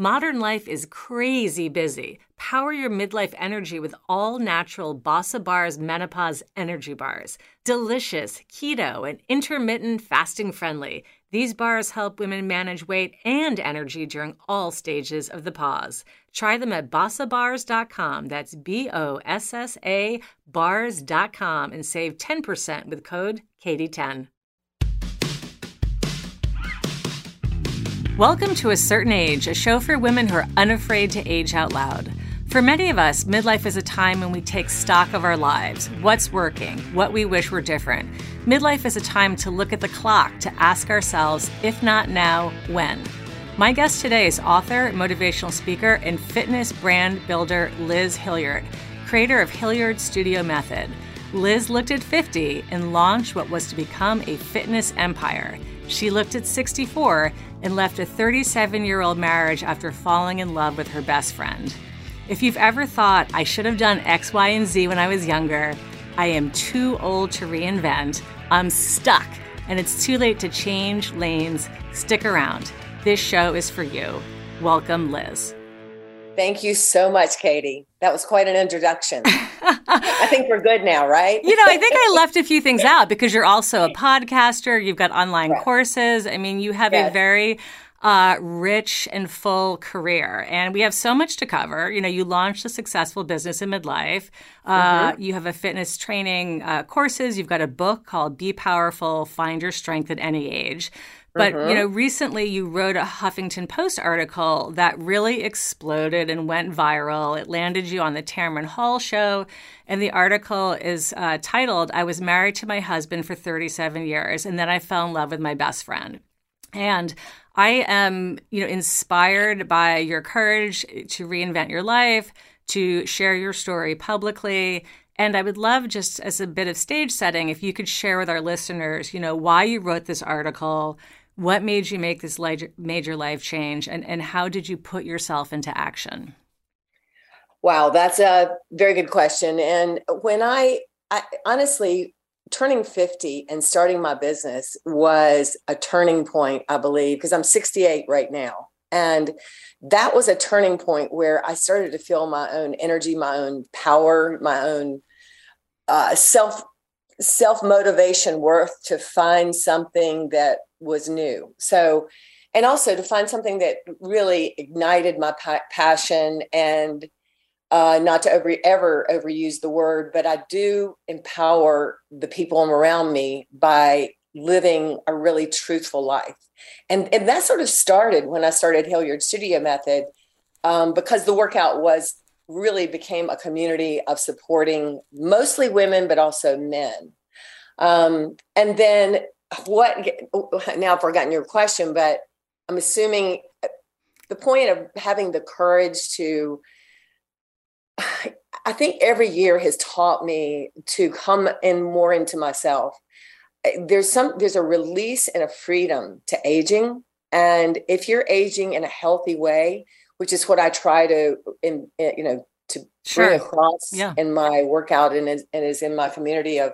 Modern life is crazy busy. Power your midlife energy with all natural Bossa Bars Menopause Energy Bars. Delicious, keto, and intermittent fasting friendly. These bars help women manage weight and energy during all stages of the pause. Try them at bossabars.com. That's B O S S A bars.com and save 10% with code KATIE10. Welcome to A Certain Age, a show for women who are unafraid to age out loud. For many of us, midlife is a time when we take stock of our lives what's working, what we wish were different. Midlife is a time to look at the clock to ask ourselves, if not now, when. My guest today is author, motivational speaker, and fitness brand builder Liz Hilliard, creator of Hilliard Studio Method. Liz looked at 50 and launched what was to become a fitness empire. She looked at 64 and left a 37 year old marriage after falling in love with her best friend. If you've ever thought, I should have done X, Y, and Z when I was younger, I am too old to reinvent. I'm stuck, and it's too late to change lanes. Stick around. This show is for you. Welcome, Liz. Thank you so much, Katie. That was quite an introduction. I think we're good now, right? you know, I think I left a few things out because you're also a podcaster, you've got online right. courses. I mean, you have yes. a very uh, rich and full career. And we have so much to cover. You know, you launched a successful business in midlife. Uh, mm-hmm. You have a fitness training uh, courses. You've got a book called Be Powerful, Find Your Strength at Any Age. But you know, recently you wrote a Huffington Post article that really exploded and went viral. It landed you on the Tamron Hall show, and the article is uh, titled "I was married to my husband for 37 years, and then I fell in love with my best friend." And I am, you know, inspired by your courage to reinvent your life, to share your story publicly, and I would love just as a bit of stage setting if you could share with our listeners, you know, why you wrote this article, what made you make this major life change, and, and how did you put yourself into action? Wow, that's a very good question. And when I, I honestly, turning 50 and starting my business was a turning point, I believe, because I'm 68 right now. And that was a turning point where I started to feel my own energy, my own power, my own uh, self self motivation worth to find something that was new. So, and also to find something that really ignited my pa- passion and uh, not to over, ever overuse the word, but I do empower the people around me by living a really truthful life. And, and that sort of started when I started Hilliard Studio Method um, because the workout was really became a community of supporting mostly women, but also men. Um, and then what now I've forgotten your question, but I'm assuming the point of having the courage to I think every year has taught me to come in more into myself. There's some there's a release and a freedom to aging. And if you're aging in a healthy way, which is what I try to in, you know to sure. bring across yeah. in my workout and is, and is in my community of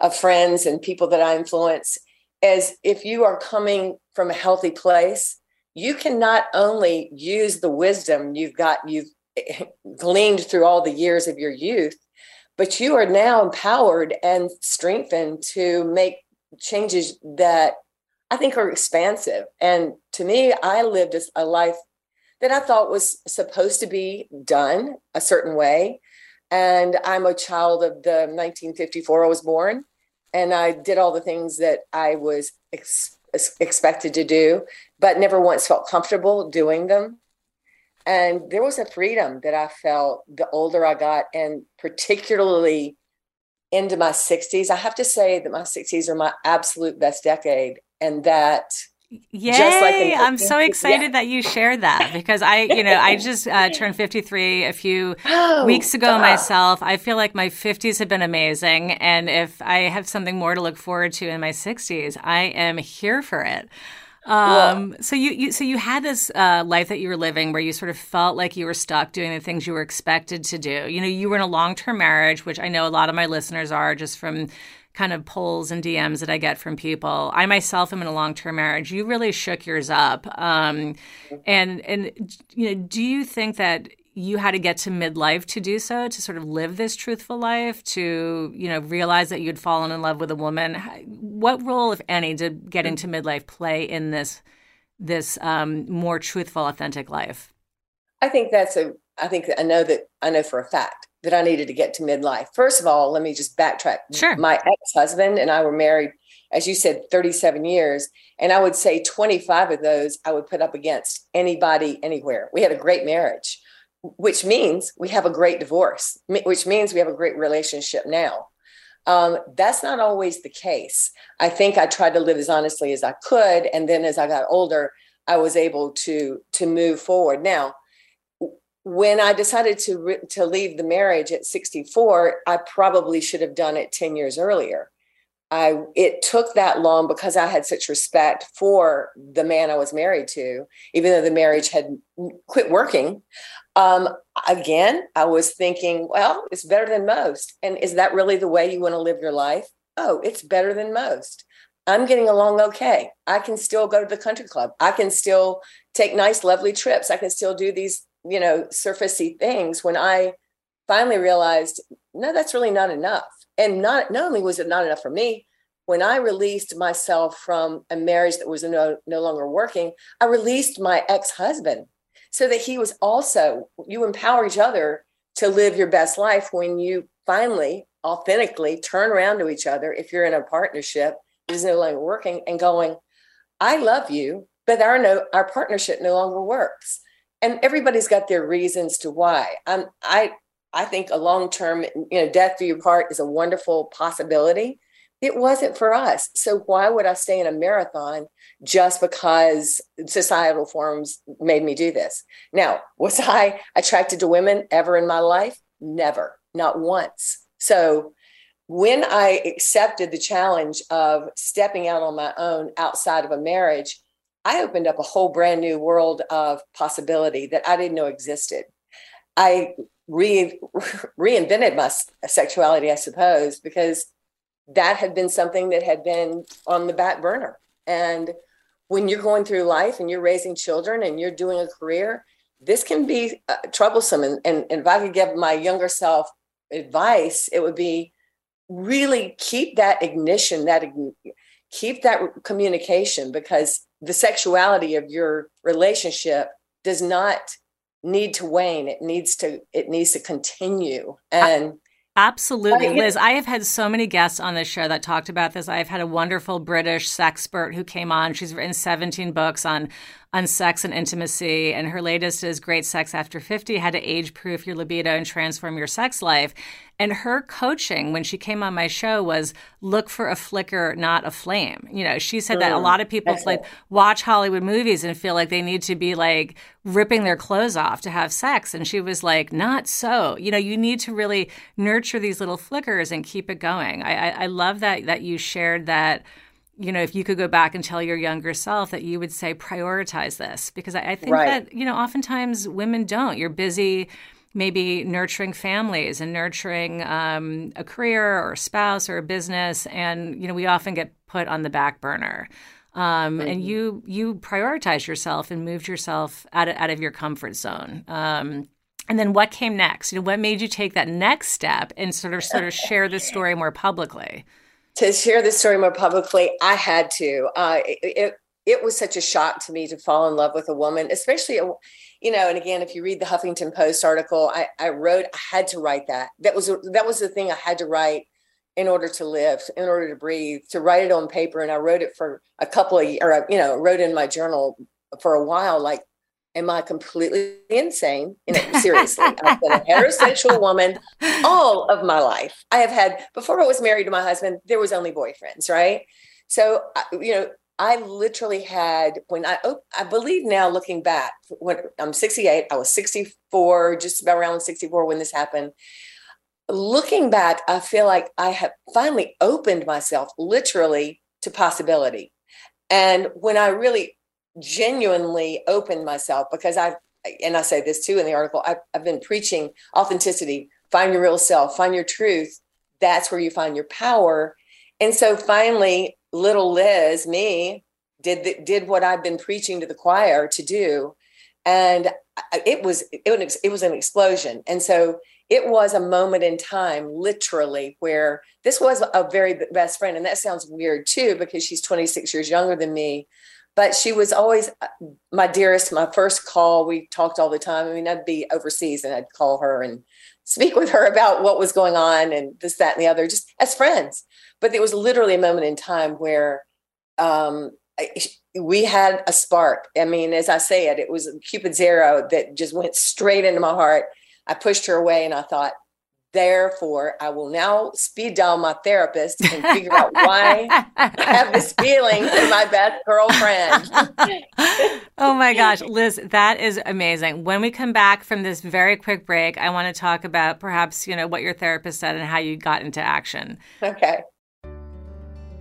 of friends and people that I influence as if you are coming from a healthy place, you can not only use the wisdom you've got, you've gleaned through all the years of your youth, but you are now empowered and strengthened to make changes that I think are expansive. And to me, I lived a life that I thought was supposed to be done a certain way. And I'm a child of the 1954 I was born and I did all the things that I was ex- expected to do, but never once felt comfortable doing them. And there was a freedom that I felt the older I got, and particularly into my 60s. I have to say that my 60s are my absolute best decade, and that Yay! Like I'm so excited yeah. that you shared that because I, you know, I just uh, turned 53 a few oh, weeks ago God. myself. I feel like my 50s have been amazing. And if I have something more to look forward to in my 60s, I am here for it. Um, so you, you, so you had this uh, life that you were living where you sort of felt like you were stuck doing the things you were expected to do. You know, you were in a long term marriage, which I know a lot of my listeners are just from kind of polls and DMs that I get from people. I myself am in a long term marriage. You really shook yours up, um, and and you know, do you think that you had to get to midlife to do so to sort of live this truthful life to you know realize that you'd fallen in love with a woman what role if any did getting to midlife play in this this um, more truthful authentic life i think that's a i think i know that i know for a fact that i needed to get to midlife first of all let me just backtrack sure my ex-husband and i were married as you said 37 years and i would say 25 of those i would put up against anybody anywhere we had a great marriage which means we have a great divorce, which means we have a great relationship now. Um, that's not always the case. I think I tried to live as honestly as I could, and then as I got older, I was able to to move forward. Now, when I decided to re- to leave the marriage at 64, I probably should have done it 10 years earlier. I it took that long because I had such respect for the man I was married to, even though the marriage had quit working. Um, again, I was thinking, well, it's better than most. And is that really the way you want to live your life? Oh, it's better than most. I'm getting along okay. I can still go to the country club. I can still take nice, lovely trips. I can still do these, you know, surfacey things. When I finally realized, no, that's really not enough. And not not only was it not enough for me, when I released myself from a marriage that was no, no longer working, I released my ex-husband so that he was also, you empower each other to live your best life when you finally authentically turn around to each other if you're in a partnership that is no longer working and going i love you but our no our partnership no longer works and everybody's got their reasons to why um, i i think a long term you know death do your part is a wonderful possibility it wasn't for us. So why would I stay in a marathon just because societal forms made me do this? Now, was I attracted to women ever in my life? Never, not once. So when I accepted the challenge of stepping out on my own outside of a marriage, I opened up a whole brand new world of possibility that I didn't know existed. I re- reinvented my sexuality, I suppose, because that had been something that had been on the back burner. And when you're going through life and you're raising children and you're doing a career, this can be uh, troublesome. And, and, and if I could give my younger self advice, it would be really keep that ignition, that keep that communication because the sexuality of your relationship does not need to wane. It needs to it needs to continue. And Absolutely, Liz. I have had so many guests on this show that talked about this. I've had a wonderful British sexpert who came on. She's written 17 books on on sex and intimacy, and her latest is Great Sex After 50: How to Age Proof Your Libido and Transform Your Sex Life. And her coaching when she came on my show was look for a flicker, not a flame. You know, she said mm, that a mm, lot of people like watch Hollywood movies and feel like they need to be like ripping their clothes off to have sex. And she was like, not so. You know, you need to really nurture these little flickers and keep it going. I, I, I love that that you shared that you know, if you could go back and tell your younger self that you would say prioritize this, because I, I think right. that you know oftentimes women don't. You're busy maybe nurturing families and nurturing um, a career or a spouse or a business and you know we often get put on the back burner um, mm-hmm. and you you prioritize yourself and moved yourself out of, out of your comfort zone um, and then what came next you know what made you take that next step and sort of sort of share this story more publicly to share this story more publicly i had to uh, it, it, it was such a shock to me to fall in love with a woman especially a you know, and again, if you read the Huffington Post article, I, I wrote, I had to write that. That was that was the thing I had to write in order to live, in order to breathe, to write it on paper. And I wrote it for a couple of, or you know, wrote in my journal for a while. Like, am I completely insane? You know, seriously, I've been a heterosexual woman all of my life. I have had before I was married to my husband. There was only boyfriends, right? So, you know, I literally had when I oh, I believe now looking back when I'm 68, I was 64, just about around 64 when this happened. Looking back, I feel like I have finally opened myself literally to possibility. And when I really genuinely opened myself, because I've and I say this too in the article, I've, I've been preaching authenticity, find your real self, find your truth. That's where you find your power And so finally, little Liz, me, did the, did what I've been preaching to the choir to do, and it was it was it was an explosion. And so it was a moment in time, literally, where this was a very best friend, and that sounds weird too because she's 26 years younger than me. But she was always uh, my dearest. My first call, we talked all the time. I mean, I'd be overseas and I'd call her and speak with her about what was going on and this, that, and the other, just as friends. But it was literally a moment in time where um, we had a spark. I mean, as I say it, it was Cupid's arrow that just went straight into my heart. I pushed her away and I thought, therefore, I will now speed dial my therapist and figure out why I have this feeling for my best girlfriend. oh my gosh, Liz, that is amazing. When we come back from this very quick break, I want to talk about perhaps, you know, what your therapist said and how you got into action. Okay.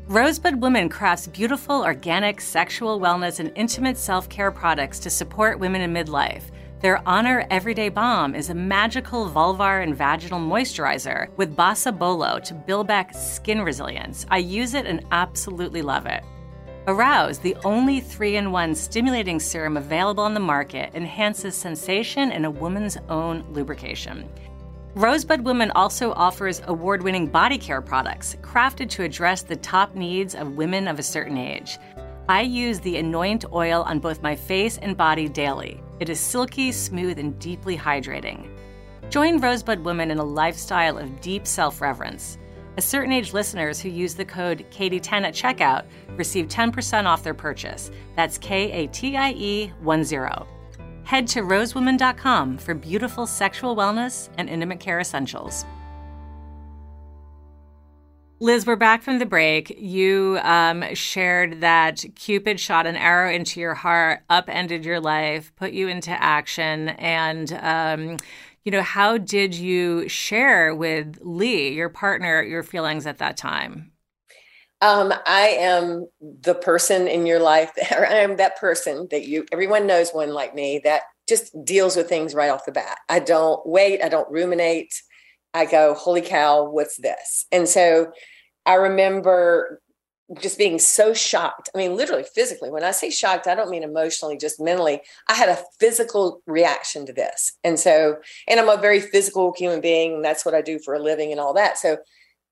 Rosebud Women crafts beautiful, organic, sexual wellness and intimate self care products to support women in midlife. Their Honor Everyday Balm is a magical vulvar and vaginal moisturizer with Basa Bolo to build back skin resilience. I use it and absolutely love it. Arouse, the only 3 in 1 stimulating serum available on the market, enhances sensation and a woman's own lubrication. Rosebud Women also offers award winning body care products crafted to address the top needs of women of a certain age. I use the Anoint oil on both my face and body daily. It is silky, smooth, and deeply hydrating. Join Rosebud Women in a lifestyle of deep self reverence. A certain age listeners who use the code KATIE10 at checkout receive 10% off their purchase. That's K A T I E 10. Head to rosewoman.com for beautiful sexual wellness and intimate care essentials. Liz, we're back from the break. You um, shared that Cupid shot an arrow into your heart, upended your life, put you into action. And, um, you know, how did you share with Lee, your partner, your feelings at that time? Um, I am the person in your life, I am that person that you, everyone knows one like me that just deals with things right off the bat. I don't wait, I don't ruminate. I go, holy cow, what's this? And so I remember just being so shocked. I mean, literally physically. When I say shocked, I don't mean emotionally, just mentally. I had a physical reaction to this. And so, and I'm a very physical human being. And that's what I do for a living and all that. So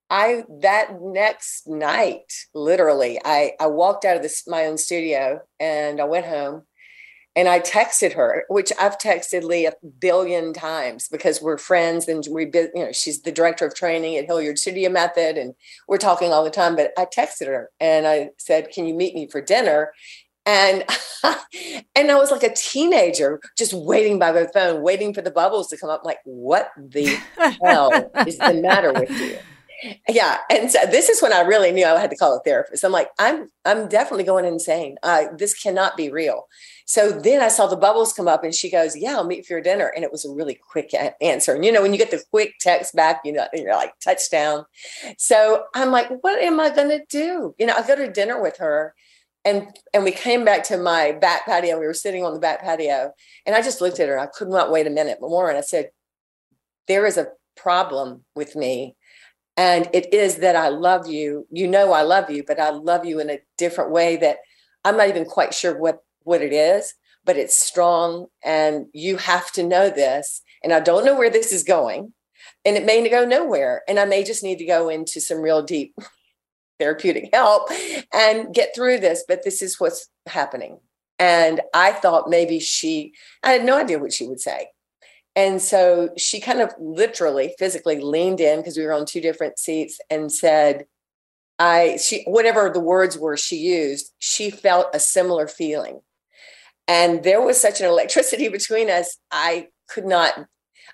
I that next night, literally, I I walked out of this my own studio and I went home and I texted her, which I've texted Lee a billion times because we're friends and we, you know, she's the director of training at Hilliard Studio Method, and we're talking all the time. But I texted her and I said, "Can you meet me for dinner?" And and I was like a teenager, just waiting by the phone, waiting for the bubbles to come up. Like, what the hell is the matter with you? Yeah and so this is when i really knew i had to call a therapist. I'm like i'm i'm definitely going insane. Uh, this cannot be real. So then i saw the bubbles come up and she goes yeah i'll meet for your dinner. And it was a really quick answer. And you know when you get the quick text back you know you're like touchdown. So i'm like what am i going to do? You know i go to dinner with her and and we came back to my back patio. We were sitting on the back patio and i just looked at her. I could not wait a minute more. And i said there is a problem with me and it is that I love you. You know I love you, but I love you in a different way that I'm not even quite sure what what it is, but it's strong and you have to know this. And I don't know where this is going. And it may go nowhere. And I may just need to go into some real deep therapeutic help and get through this. But this is what's happening. And I thought maybe she, I had no idea what she would say. And so she kind of literally physically leaned in because we were on two different seats and said, I, she, whatever the words were she used, she felt a similar feeling. And there was such an electricity between us. I could not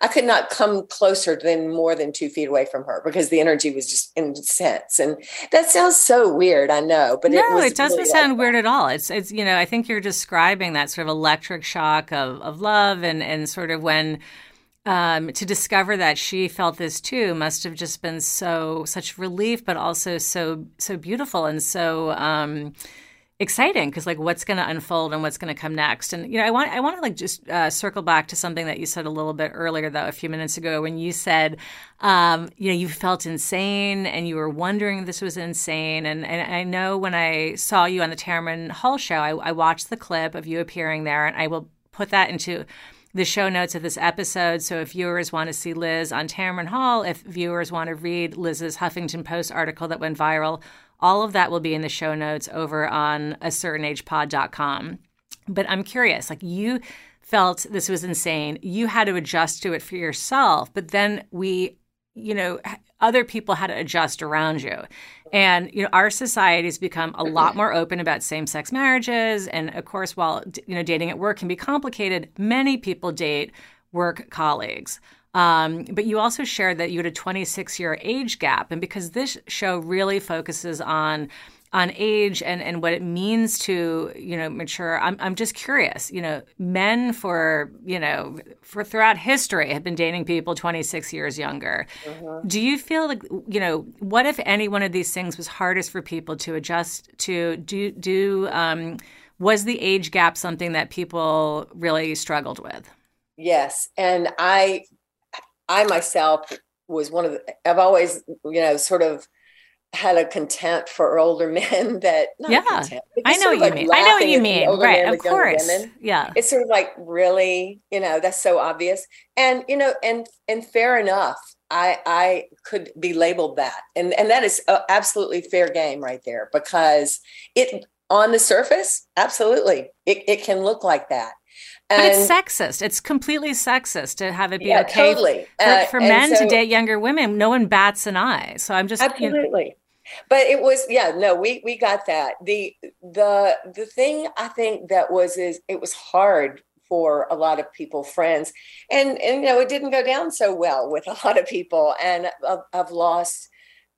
I could not come closer than more than two feet away from her because the energy was just intense. And that sounds so weird, I know, but no, it, it doesn't really sound like weird at all. It's it's you know, I think you're describing that sort of electric shock of of love and and sort of when um, to discover that she felt this too must have just been so such relief, but also so so beautiful and so um, exciting because like what's going to unfold and what's going to come next. And you know i want i want to like just uh, circle back to something that you said a little bit earlier though a few minutes ago when you said um, you know you felt insane and you were wondering this was insane. And, and i know when i saw you on the Tamron Hall show I, I watched the clip of you appearing there and i will put that into the show notes of this episode. So if viewers want to see Liz on Tamron Hall, if viewers want to read Liz's Huffington Post article that went viral all of that will be in the show notes over on a certain certainagepod.com. But I'm curious, like you felt this was insane. You had to adjust to it for yourself, but then we, you know, other people had to adjust around you. And you know, our society has become a lot more open about same-sex marriages and of course while you know dating at work can be complicated, many people date work colleagues. Um, but you also shared that you had a 26 year age gap. And because this show really focuses on on age and, and what it means to you know mature I'm, I'm just curious you know men for you know for throughout history have been dating people 26 years younger. Mm-hmm. do you feel like you know what if any one of these things was hardest for people to adjust to? Do do um, was the age gap something that people really struggled with? Yes and i I myself was one of the, I've always, you know, sort of had a contempt for older men that, yeah, contempt, I know what like you mean. I know what you mean. Right. Of course. Women. Yeah. It's sort of like, really, you know, that's so obvious. And, you know, and, and fair enough. I, I could be labeled that. And, and that is absolutely fair game right there because it, on the surface, absolutely, it, it can look like that. And, but it's sexist. It's completely sexist to have it be yeah, okay totally. for, uh, for men so, to date younger women. No one bats an eye. So I'm just absolutely. You know. But it was yeah no we we got that the the the thing I think that was is it was hard for a lot of people friends and and you know it didn't go down so well with a lot of people and I've, I've lost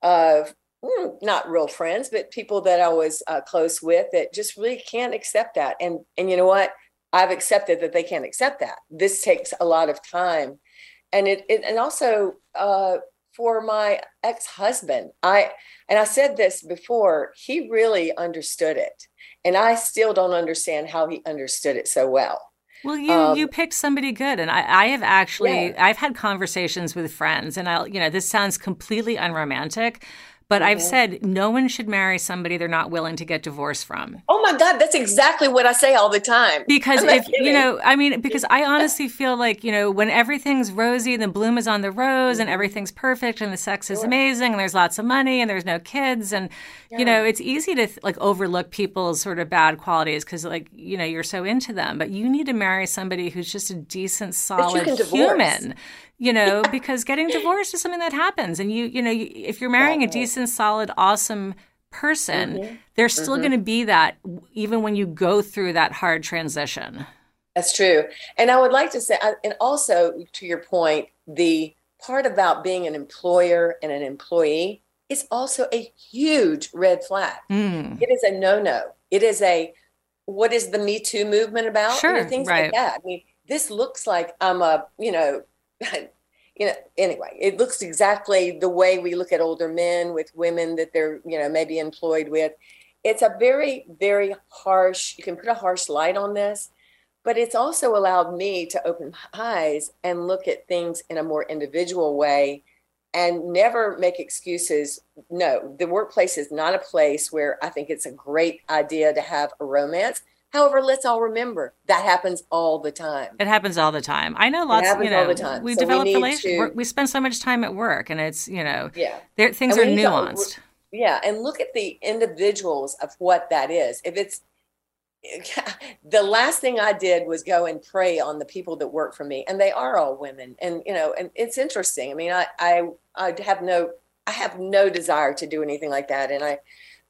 uh hmm, not real friends but people that I was uh, close with that just really can't accept that and and you know what I've accepted that they can't accept that. This takes a lot of time. And it, it and also uh, for my ex-husband, I and I said this before, he really understood it. And I still don't understand how he understood it so well. Well, you um, you picked somebody good, and I, I have actually yeah. I've had conversations with friends, and I'll you know this sounds completely unromantic, but mm-hmm. I've said no one should marry somebody they're not willing to get divorced from. Oh my God, that's exactly what I say all the time. Because if, you know, I mean, because I honestly feel like, you know, when everything's rosy and the bloom is on the rose and mm-hmm. everything's perfect and the sex is amazing and there's lots of money and there's no kids and, yeah. you know, it's easy to like overlook people's sort of bad qualities because, like, you know, you're so into them. But you need to marry somebody who's just a decent, solid human you know, because getting divorced is something that happens. And you, you know, you, if you're marrying a decent, solid, awesome person, mm-hmm. there's still mm-hmm. going to be that even when you go through that hard transition. That's true. And I would like to say, and also to your point, the part about being an employer and an employee is also a huge red flag. Mm. It is a no no. It is a, what is the Me Too movement about? Sure. things right. like that. I mean, this looks like I'm a, you know, you know, anyway, it looks exactly the way we look at older men with women that they're, you know, maybe employed with. It's a very, very harsh, you can put a harsh light on this, but it's also allowed me to open my eyes and look at things in a more individual way and never make excuses. No, the workplace is not a place where I think it's a great idea to have a romance. However, let's all remember that happens all the time. It happens all the time. I know lots. It happens you know, all the time. We so develop relationships. We spend so much time at work, and it's you know, yeah, there, things are nuanced. To, yeah, and look at the individuals of what that is. If it's the last thing I did was go and prey on the people that work for me, and they are all women. And you know, and it's interesting. I mean, I I I have no I have no desire to do anything like that, and I,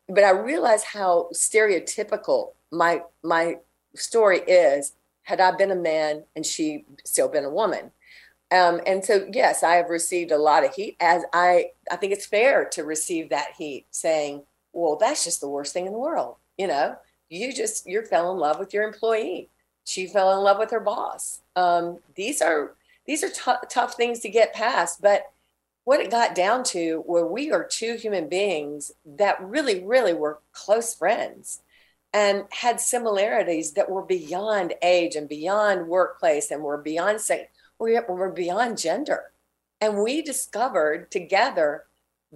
but I realize how stereotypical my my story is had I been a man and she still been a woman. Um, and so yes, I have received a lot of heat as I I think it's fair to receive that heat saying, well, that's just the worst thing in the world. You know, you just you fell in love with your employee. She fell in love with her boss. Um, these are these are t- tough things to get past, but what it got down to were we are two human beings that really, really were close friends and had similarities that were beyond age and beyond workplace and were beyond sex, we were beyond gender. And we discovered together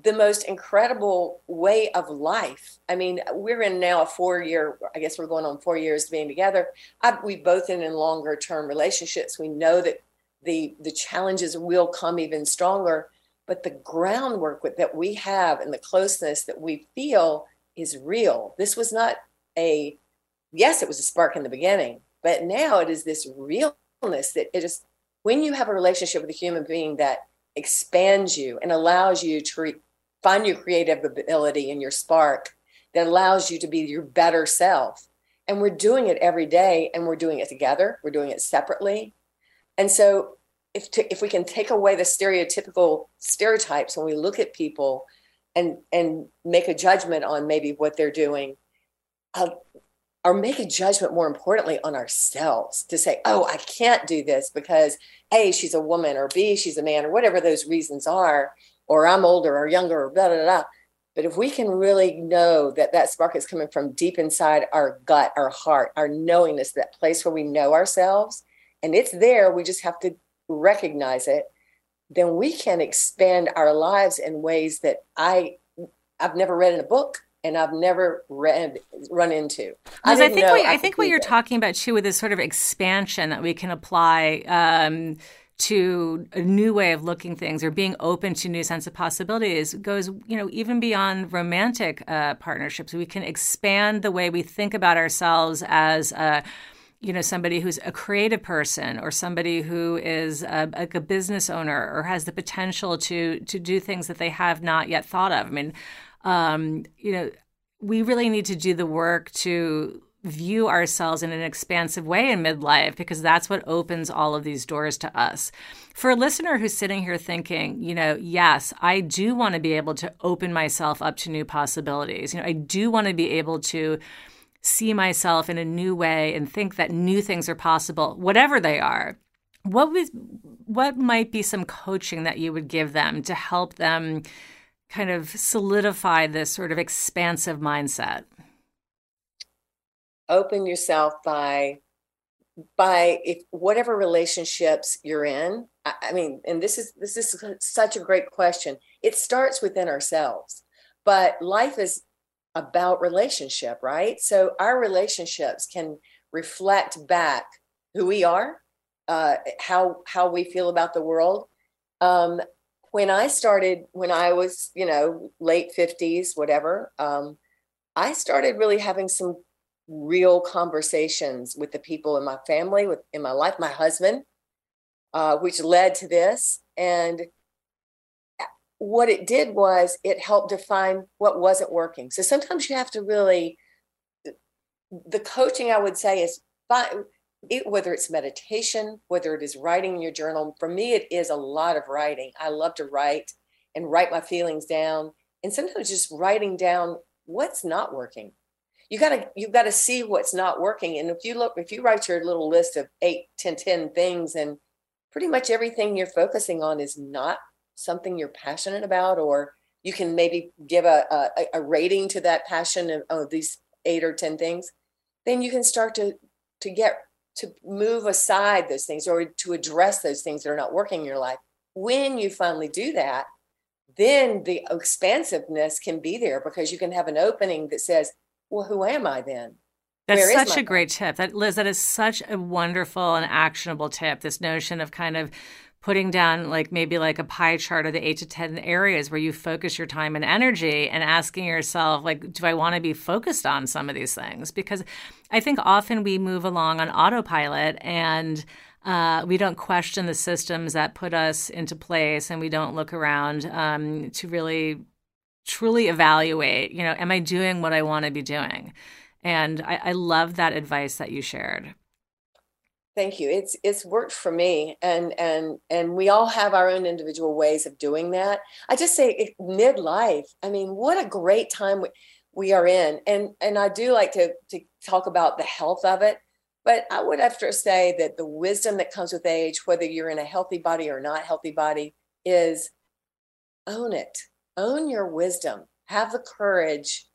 the most incredible way of life. I mean, we're in now a four year, I guess we're going on four years being together. I, we both in in longer term relationships. We know that the the challenges will come even stronger, but the groundwork that we have and the closeness that we feel is real. This was not a yes, it was a spark in the beginning, but now it is this realness that it is when you have a relationship with a human being that expands you and allows you to re- find your creative ability and your spark that allows you to be your better self. And we're doing it every day and we're doing it together, we're doing it separately. And so if to, if we can take away the stereotypical stereotypes when we look at people and and make a judgment on maybe what they're doing or make a judgment more importantly on ourselves to say oh i can't do this because a she's a woman or b she's a man or whatever those reasons are or i'm older or younger or blah blah blah. But if we can really know that that spark is coming from deep inside our gut our heart our knowingness that place where we know ourselves and it's there we just have to recognize it then we can expand our lives in ways that i i've never read in a book and I've never read run into. I, I, think what, I, I think what you're that. talking about too with this sort of expansion that we can apply um, to a new way of looking things or being open to new sense of possibilities goes you know even beyond romantic uh, partnerships. We can expand the way we think about ourselves as a you know somebody who's a creative person or somebody who is a, like a business owner or has the potential to to do things that they have not yet thought of. I mean um, you know, we really need to do the work to view ourselves in an expansive way in midlife because that's what opens all of these doors to us. For a listener who's sitting here thinking, you know, yes, I do want to be able to open myself up to new possibilities. You know, I do want to be able to see myself in a new way and think that new things are possible, whatever they are. What was what might be some coaching that you would give them to help them kind of solidify this sort of expansive mindset? Open yourself by by if whatever relationships you're in I, I mean and this is this is such a great question. It starts within ourselves but life is about relationship right? So our relationships can reflect back who we are uh, how how we feel about the world. Um, when I started, when I was, you know, late 50s, whatever, um, I started really having some real conversations with the people in my family, with in my life, my husband, uh, which led to this. And what it did was it helped define what wasn't working. So sometimes you have to really, the coaching I would say is find, it, whether it's meditation, whether it is writing in your journal, for me, it is a lot of writing. I love to write and write my feelings down. And sometimes just writing down what's not working. You gotta you gotta see what's not working. And if you look, if you write your little list of eight, 10, 10 things, and pretty much everything you're focusing on is not something you're passionate about, or you can maybe give a, a, a rating to that passion of oh, these eight or 10 things, then you can start to to get to move aside those things or to address those things that are not working in your life. When you finally do that, then the expansiveness can be there because you can have an opening that says, well, who am I then? That's such a great tip. That Liz, that is such a wonderful and actionable tip. This notion of kind of putting down like maybe like a pie chart of the eight to 10 areas where you focus your time and energy and asking yourself, like, do I want to be focused on some of these things? Because I think often we move along on autopilot and uh, we don't question the systems that put us into place and we don't look around um, to really truly evaluate, you know, am I doing what I want to be doing? And I, I love that advice that you shared. Thank you. It's it's worked for me, and and and we all have our own individual ways of doing that. I just say eh, midlife. I mean, what a great time we, we are in, and and I do like to to talk about the health of it. But I would have to say that the wisdom that comes with age, whether you're in a healthy body or not healthy body, is own it. Own your wisdom. Have the courage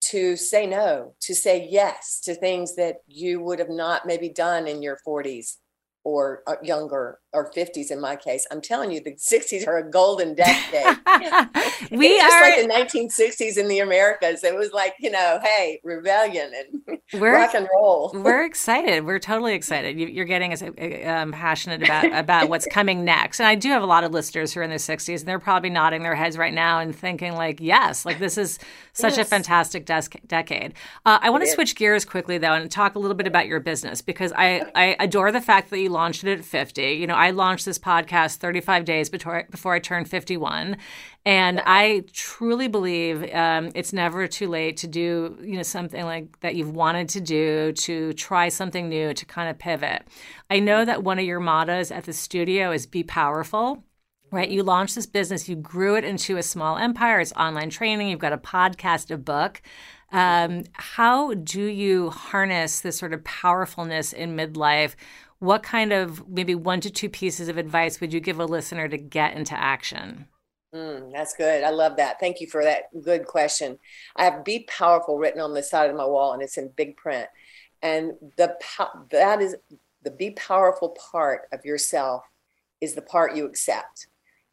to say no, to say yes to things that you would have not maybe done in your 40s or uh, younger or 50s in my case. I'm telling you, the 60s are a golden decade. we it's just are like the 1960s in the Americas. It was like, you know, hey, rebellion and we're, rock and roll. we're excited. We're totally excited. You, are getting us uh, um, passionate about, about what's coming next. And I do have a lot of listeners who are in their 60s and they're probably nodding their heads right now and thinking like, yes, like this is such yes. a fantastic decade. Uh, I want to switch gears quickly though and talk a little bit about your business because I, I adore the fact that you launched it at 50. You know, I launched this podcast 35 days before, before I turned 51. And I truly believe um, it's never too late to do, you know, something like that you've wanted to do, to try something new, to kind of pivot. I know that one of your mottos at the studio is be powerful right? You launched this business, you grew it into a small empire. It's online training, you've got a podcast, a book. Um, how do you harness this sort of powerfulness in midlife? What kind of maybe one to two pieces of advice would you give a listener to get into action? Mm, that's good. I love that. Thank you for that good question. I have "Be Powerful" written on the side of my wall, and it's in big print. And the that is the "Be Powerful" part of yourself is the part you accept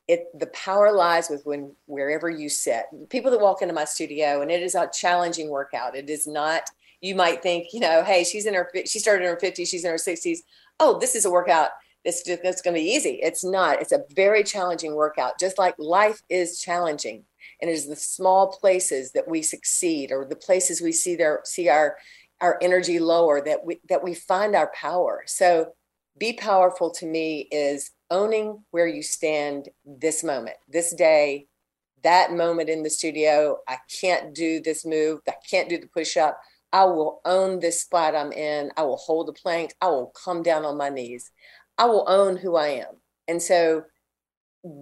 it the power lies with when wherever you sit people that walk into my studio and it is a challenging workout it is not you might think you know hey she's in her she started in her 50s she's in her 60s oh this is a workout it's it's going to be easy it's not it's a very challenging workout just like life is challenging and it is the small places that we succeed or the places we see their see our our energy lower that we that we find our power so be powerful to me is owning where you stand this moment, this day, that moment in the studio. I can't do this move. I can't do the push up. I will own this spot I'm in. I will hold the plank. I will come down on my knees. I will own who I am. And so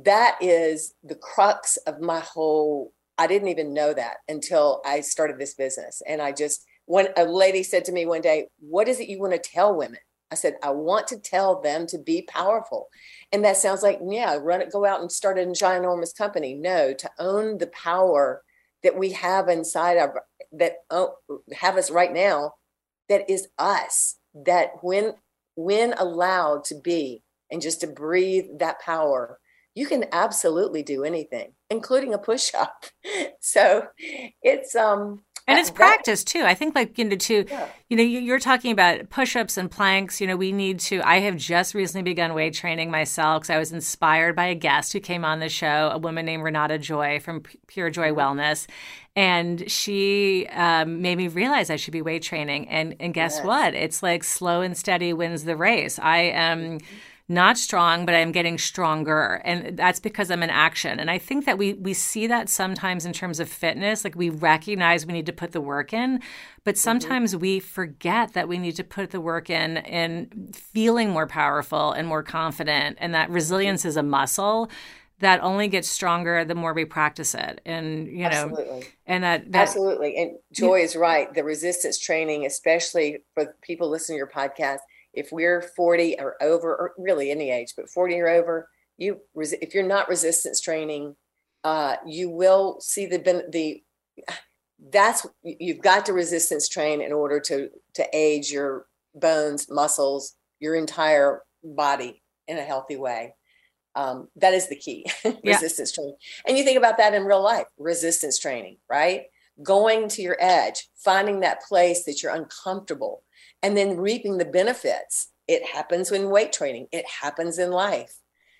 that is the crux of my whole. I didn't even know that until I started this business. And I just, when a lady said to me one day, What is it you want to tell women? I said, I want to tell them to be powerful. And that sounds like, yeah, run it, go out and start a ginormous company. No, to own the power that we have inside of that oh, have us right now, that is us. That when when allowed to be and just to breathe that power, you can absolutely do anything, including a push up. So it's um and it's practice too. I think like you know to yeah. you know you're talking about push-ups and planks. You know we need to i have just recently begun weight training myself because i was inspired by a guest who came on the show a woman named renata joy from pure joy mm-hmm. wellness. And she um, made me realize i should be weight training. And and guess yes. what? It's like slow and steady wins the race. I am mm-hmm not strong, but I'm getting stronger. And that's because I'm in action. And I think that we we see that sometimes in terms of fitness. Like we recognize we need to put the work in, but mm-hmm. sometimes mm-hmm. we forget that we need to put the work in in feeling more powerful and more confident. And that resilience is a muscle that only gets stronger the more we practice it and you know absolutely. and that, that absolutely and joy is right the resistance training especially for people listening to your podcast if we're 40 or over, or really any age, but 40 or over, you if you're not resistance training, uh, you will see the the that's you've got to resistance train in order to to age your bones, muscles, your entire body in a healthy way. Um, that is the key resistance yeah. training. And you think about that in real life resistance training, right? Going to your edge, finding that place that you're uncomfortable, and then reaping the benefits. It happens in weight training, it happens in life.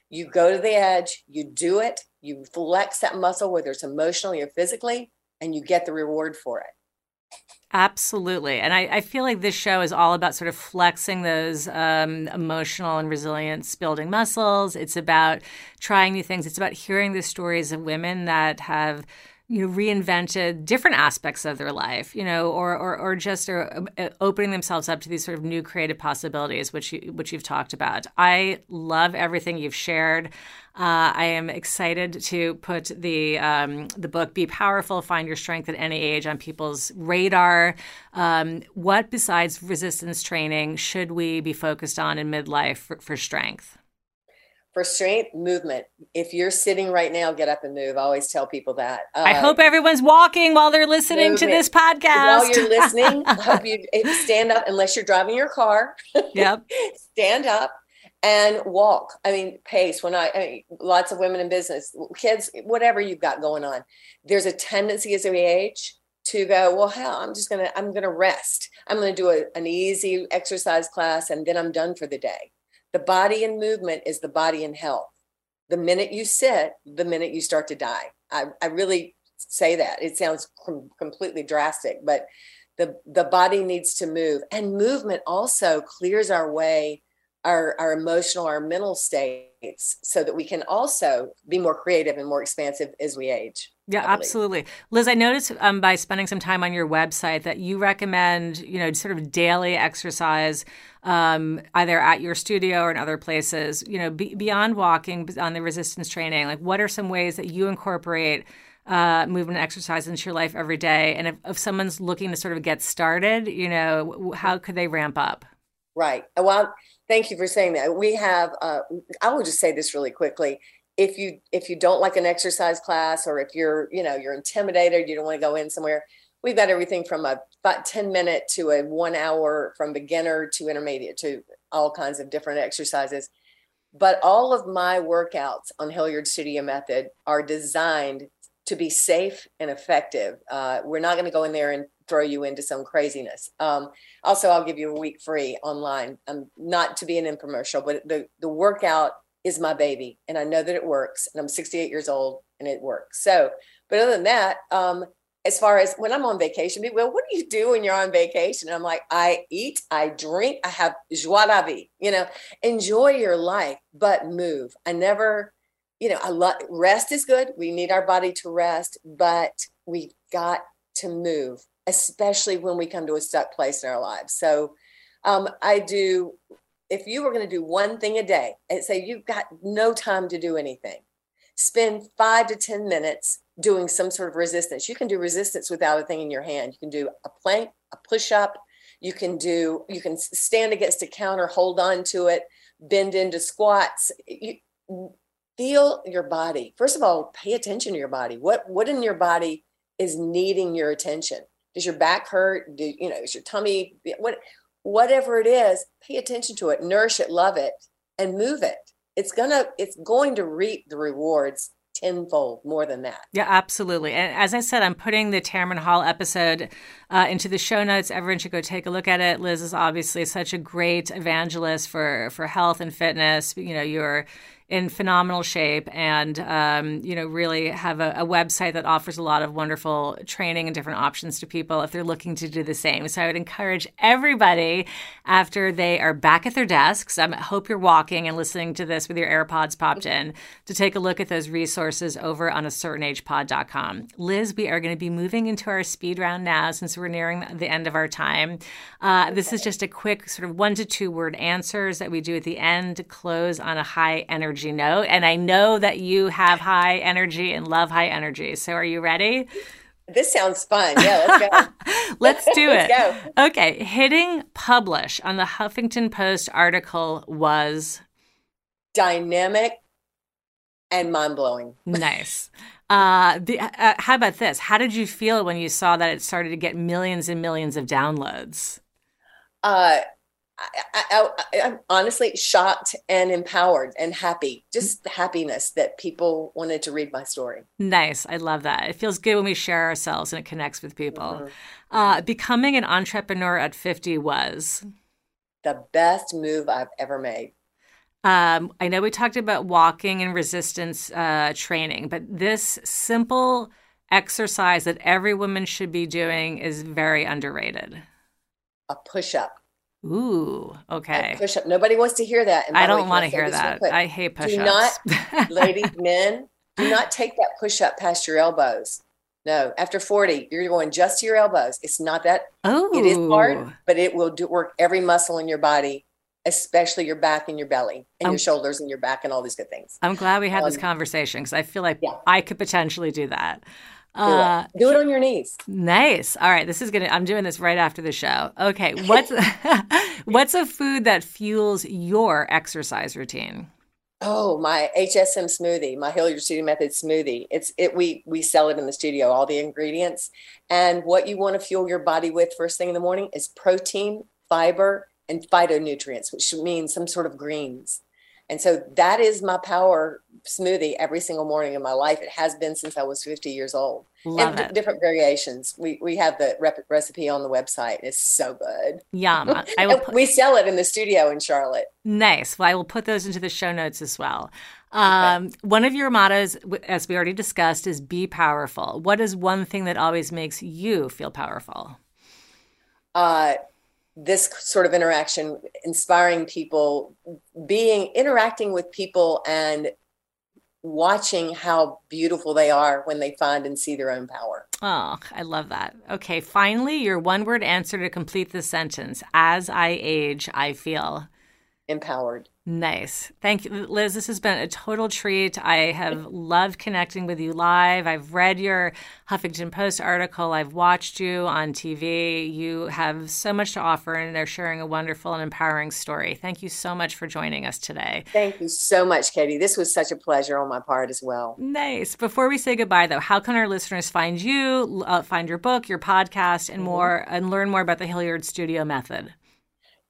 You go to the edge, you do it, you flex that muscle, whether it's emotionally or physically, and you get the reward for it. Absolutely. And I, I, feel like this show is all about sort of flexing those um, emotional and resilience building muscles. It's about trying new things. It's about hearing the stories of women that have you know reinvented different aspects of their life you know or or, or just are uh, opening themselves up to these sort of new creative possibilities which you which you've talked about i love everything you've shared uh, I am excited to put the um, the book "Be Powerful: Find Your Strength at Any Age" on people's radar. Um, what besides resistance training should we be focused on in midlife for, for strength? For strength movement. If you're sitting right now get up and move. I always tell people that. Uh, i hope everyone's walking while they're listening movement. to this podcast. While you're listening i hope you stand up unless you're driving your car. Yep. Stand up and walk. I mean pace. When I, I mean, lots of women in business kids whatever you've got going on there's a tendency as we age to go well hell i'm just gonna i'm gonna rest. I'm gonna do a, an easy exercise class and then i'm done for the day the body in movement is the body in health. The minute you sit, the minute you start to die. I, I really say that. It sounds com- completely drastic, but the, the body needs to move. And movement also clears our way, our, our emotional, our mental states, so that we can also be more creative and more expansive as we age. Yeah, absolutely. Liz, I noticed um, by spending some time on your website that you recommend, you know, sort of daily exercise, um, either at your studio or in other places. You know, be, beyond walking, on the resistance training, like what are some ways that you incorporate uh, movement and exercise into your life every day? And if, if someone's looking to sort of get started, you know, how could they ramp up? Right. Well, thank you for saying that. We have, uh, I will just say this really quickly. If you if you don't like an exercise class or if you're you know you're intimidated you don't want to go in somewhere we've got everything from a about 10 minute to a one hour from beginner to intermediate to all kinds of different exercises. But all of my workouts on hilliard studio method are designed to be safe and effective. Uh, we're not going to go in there and throw you into some craziness um, also i'll give you a week free online um, not to be an infomercial but the, the workout is my baby and I know that it works and I'm 68 years old and it works. So, but other than that, um, as far as when I'm on vacation, people, well, what do you do when you're on vacation? And I'm like, I eat, I drink, I have joie la vie, you know, enjoy your life, but move. I never, you know, I love rest is good. We need our body to rest, but we've got to move, especially when we come to a stuck place in our lives. So um, I do if you were going to do one thing a day and say you've got no time to do anything, spend five to 10 minutes doing some sort of resistance. You can do resistance without a thing in your hand. You can do a plank, a push up. You can do, you can stand against a counter, hold on to it, bend into squats. You, feel your body. First of all, pay attention to your body. What, what in your body is needing your attention? Does your back hurt? Do, you know, is your tummy, what, whatever it is, pay attention to it, nourish it, love it, and move it. It's gonna, it's going to reap the rewards tenfold more than that. Yeah, absolutely. And as I said, I'm putting the Tamron Hall episode uh, into the show notes. Everyone should go take a look at it. Liz is obviously such a great evangelist for for health and fitness. You know, you're in phenomenal shape and um, you know really have a, a, website that offers a lot of wonderful training and different options to people if they're looking to do the same. So i would encourage everybody after they are back at their desks i hope you're walking and listening to this with your airpods popped in to take a look at those resources over on a certainagepod.com liz we are going to be moving into our speed round now since we're nearing the end of our time. Uh, this is just a quick sort of one to two word answers that we do at the end to close on a high energy energy note. And I know that you have high energy and love high energy. So are you ready? This sounds fun. Yeah, let's go. let's do it. let's go. Okay. Hitting publish on the Huffington Post article was dynamic and mind blowing. nice. Uh, the, uh, how about this? How did you feel when you saw that it started to get millions and millions of downloads? Uh, I, am honestly shocked and empowered and happy. Just the happiness that people wanted to read my story. Nice. I love that. It feels good when we share ourselves and it connects with people. Mm-hmm. Uh, becoming an entrepreneur at 50 was the best move I've ever made. Um, I know we talked about walking and resistance uh, training, but this simple exercise that every woman should be doing is very underrated. A push up. Ooh, okay. Push up. Nobody wants to hear that. I don't want to hear that. I hate push ups. Do not, ladies, men, do not take that push up past your elbows. No, after 40, you're going just to your elbows. It's not that. Oh. It is hard, but it will do work every muscle in your body, especially your back and your belly and your shoulders and your back and all these good things. I'm glad we had um, this conversation because I feel like yeah. I could potentially do that. Do, uh, it. do it on your knees. Nice. All right, this is gonna. I'm doing this right after the show. Okay, what's what's a food that fuels your exercise routine? Oh, my HSM smoothie, my Hilliard Studio Method smoothie. It's it we we sell it in the studio, all the ingredients. And what you want to fuel your body with first thing in the morning is protein, fiber, and phytonutrients, which means some sort of greens. And so that is my power smoothie every single morning in my life. It has been since I was 50 years old. Love and it. different variations. We we have the rep- recipe on the website. It's so good. Yum. I will put, we sell it in the studio in Charlotte. nice. Well, I will put those into the show notes as well. Um, One of your mottos, as we already discussed, is be powerful. What is one thing that always makes you feel powerful? uh, this sort of interaction, inspiring people, being interacting with people and watching how beautiful they are when they find and see their own power. Oh, I love that. Okay, finally, your one word answer to complete the sentence. As I age, I feel. Empowered. Nice. Thank you, Liz. This has been a total treat. I have loved connecting with you live. I've read your Huffington Post article. I've watched you on TV. You have so much to offer, and they're sharing a wonderful and empowering story. Thank you so much for joining us today. Thank you so much, Katie. This was such a pleasure on my part as well. Nice. Before we say goodbye, though, how can our listeners find you, uh, find your book, your podcast, and more, and learn more about the Hilliard Studio Method?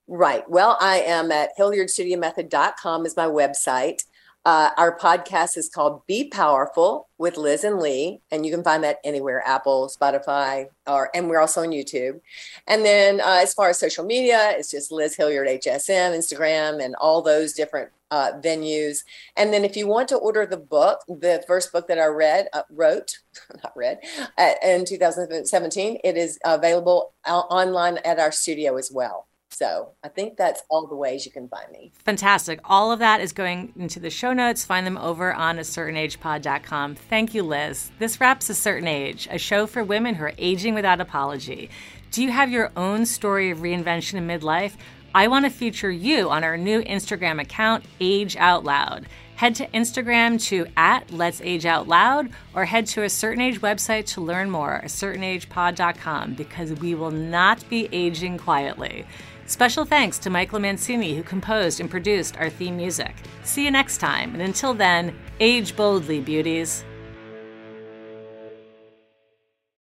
Right. Well, I am at hilliardstudiomethod.com is my website. Uh, our podcast is called Be Powerful with Liz and Lee, and you can find that anywhere Apple, Spotify, or and we're also on YouTube. And then uh, as far as social media, it's just Liz Hilliard HSM, Instagram, and all those different uh, venues. And then if you want to order the book, the first book that I read, uh, wrote, not read, uh, in 2017, it is available online at our studio as well. So I think that's all the ways you can find me. Fantastic. All of that is going into the show notes. Find them over on a. Thank you, Liz. This wraps A Certain Age, a show for women who are aging without apology. Do you have your own story of reinvention in midlife? I want to feature you on our new Instagram account, Age Out Loud. Head to Instagram to at Let's Age Out Loud or head to a certain age website to learn more, a certainagepod.com, because we will not be aging quietly. Special thanks to Michael Mancini, who composed and produced our theme music. See you next time, and until then, age boldly, beauties.